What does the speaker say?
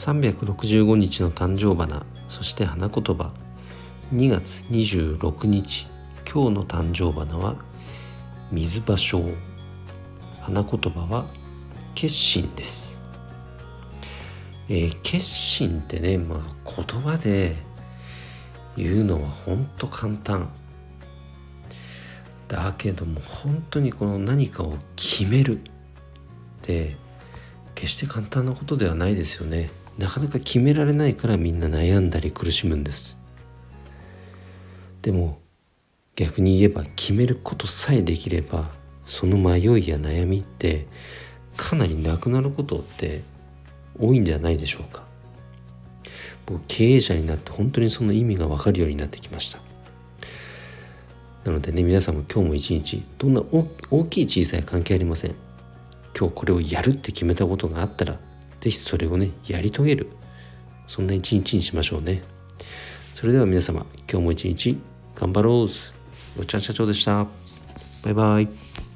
365日の誕生花そして花言葉。2月26日今日の誕生花は水芭蕉。花言葉は決心です、えー、決心ってね、まあ、言葉で言うのは本当簡単。だけども本当にこの何かを決めるって決して簡単なことではないですよね。なかなか決められないからみんな悩んだり苦しむんです。でも逆に言えば決めることさえできればその迷いや悩みってかなりなくなることって多いんじゃないでしょうか。僕経営者になって本当にその意味が分かるようになってきました。なのでね皆さんも今日も一日どんな大きい小さい関係ありません。今日これをやるって決めたことがあったらぜひそれをねやり遂げる。そんな一日にしましょうね。それでは皆様今日も一日頑張ろう。おっちゃん社長でした。バイバイ。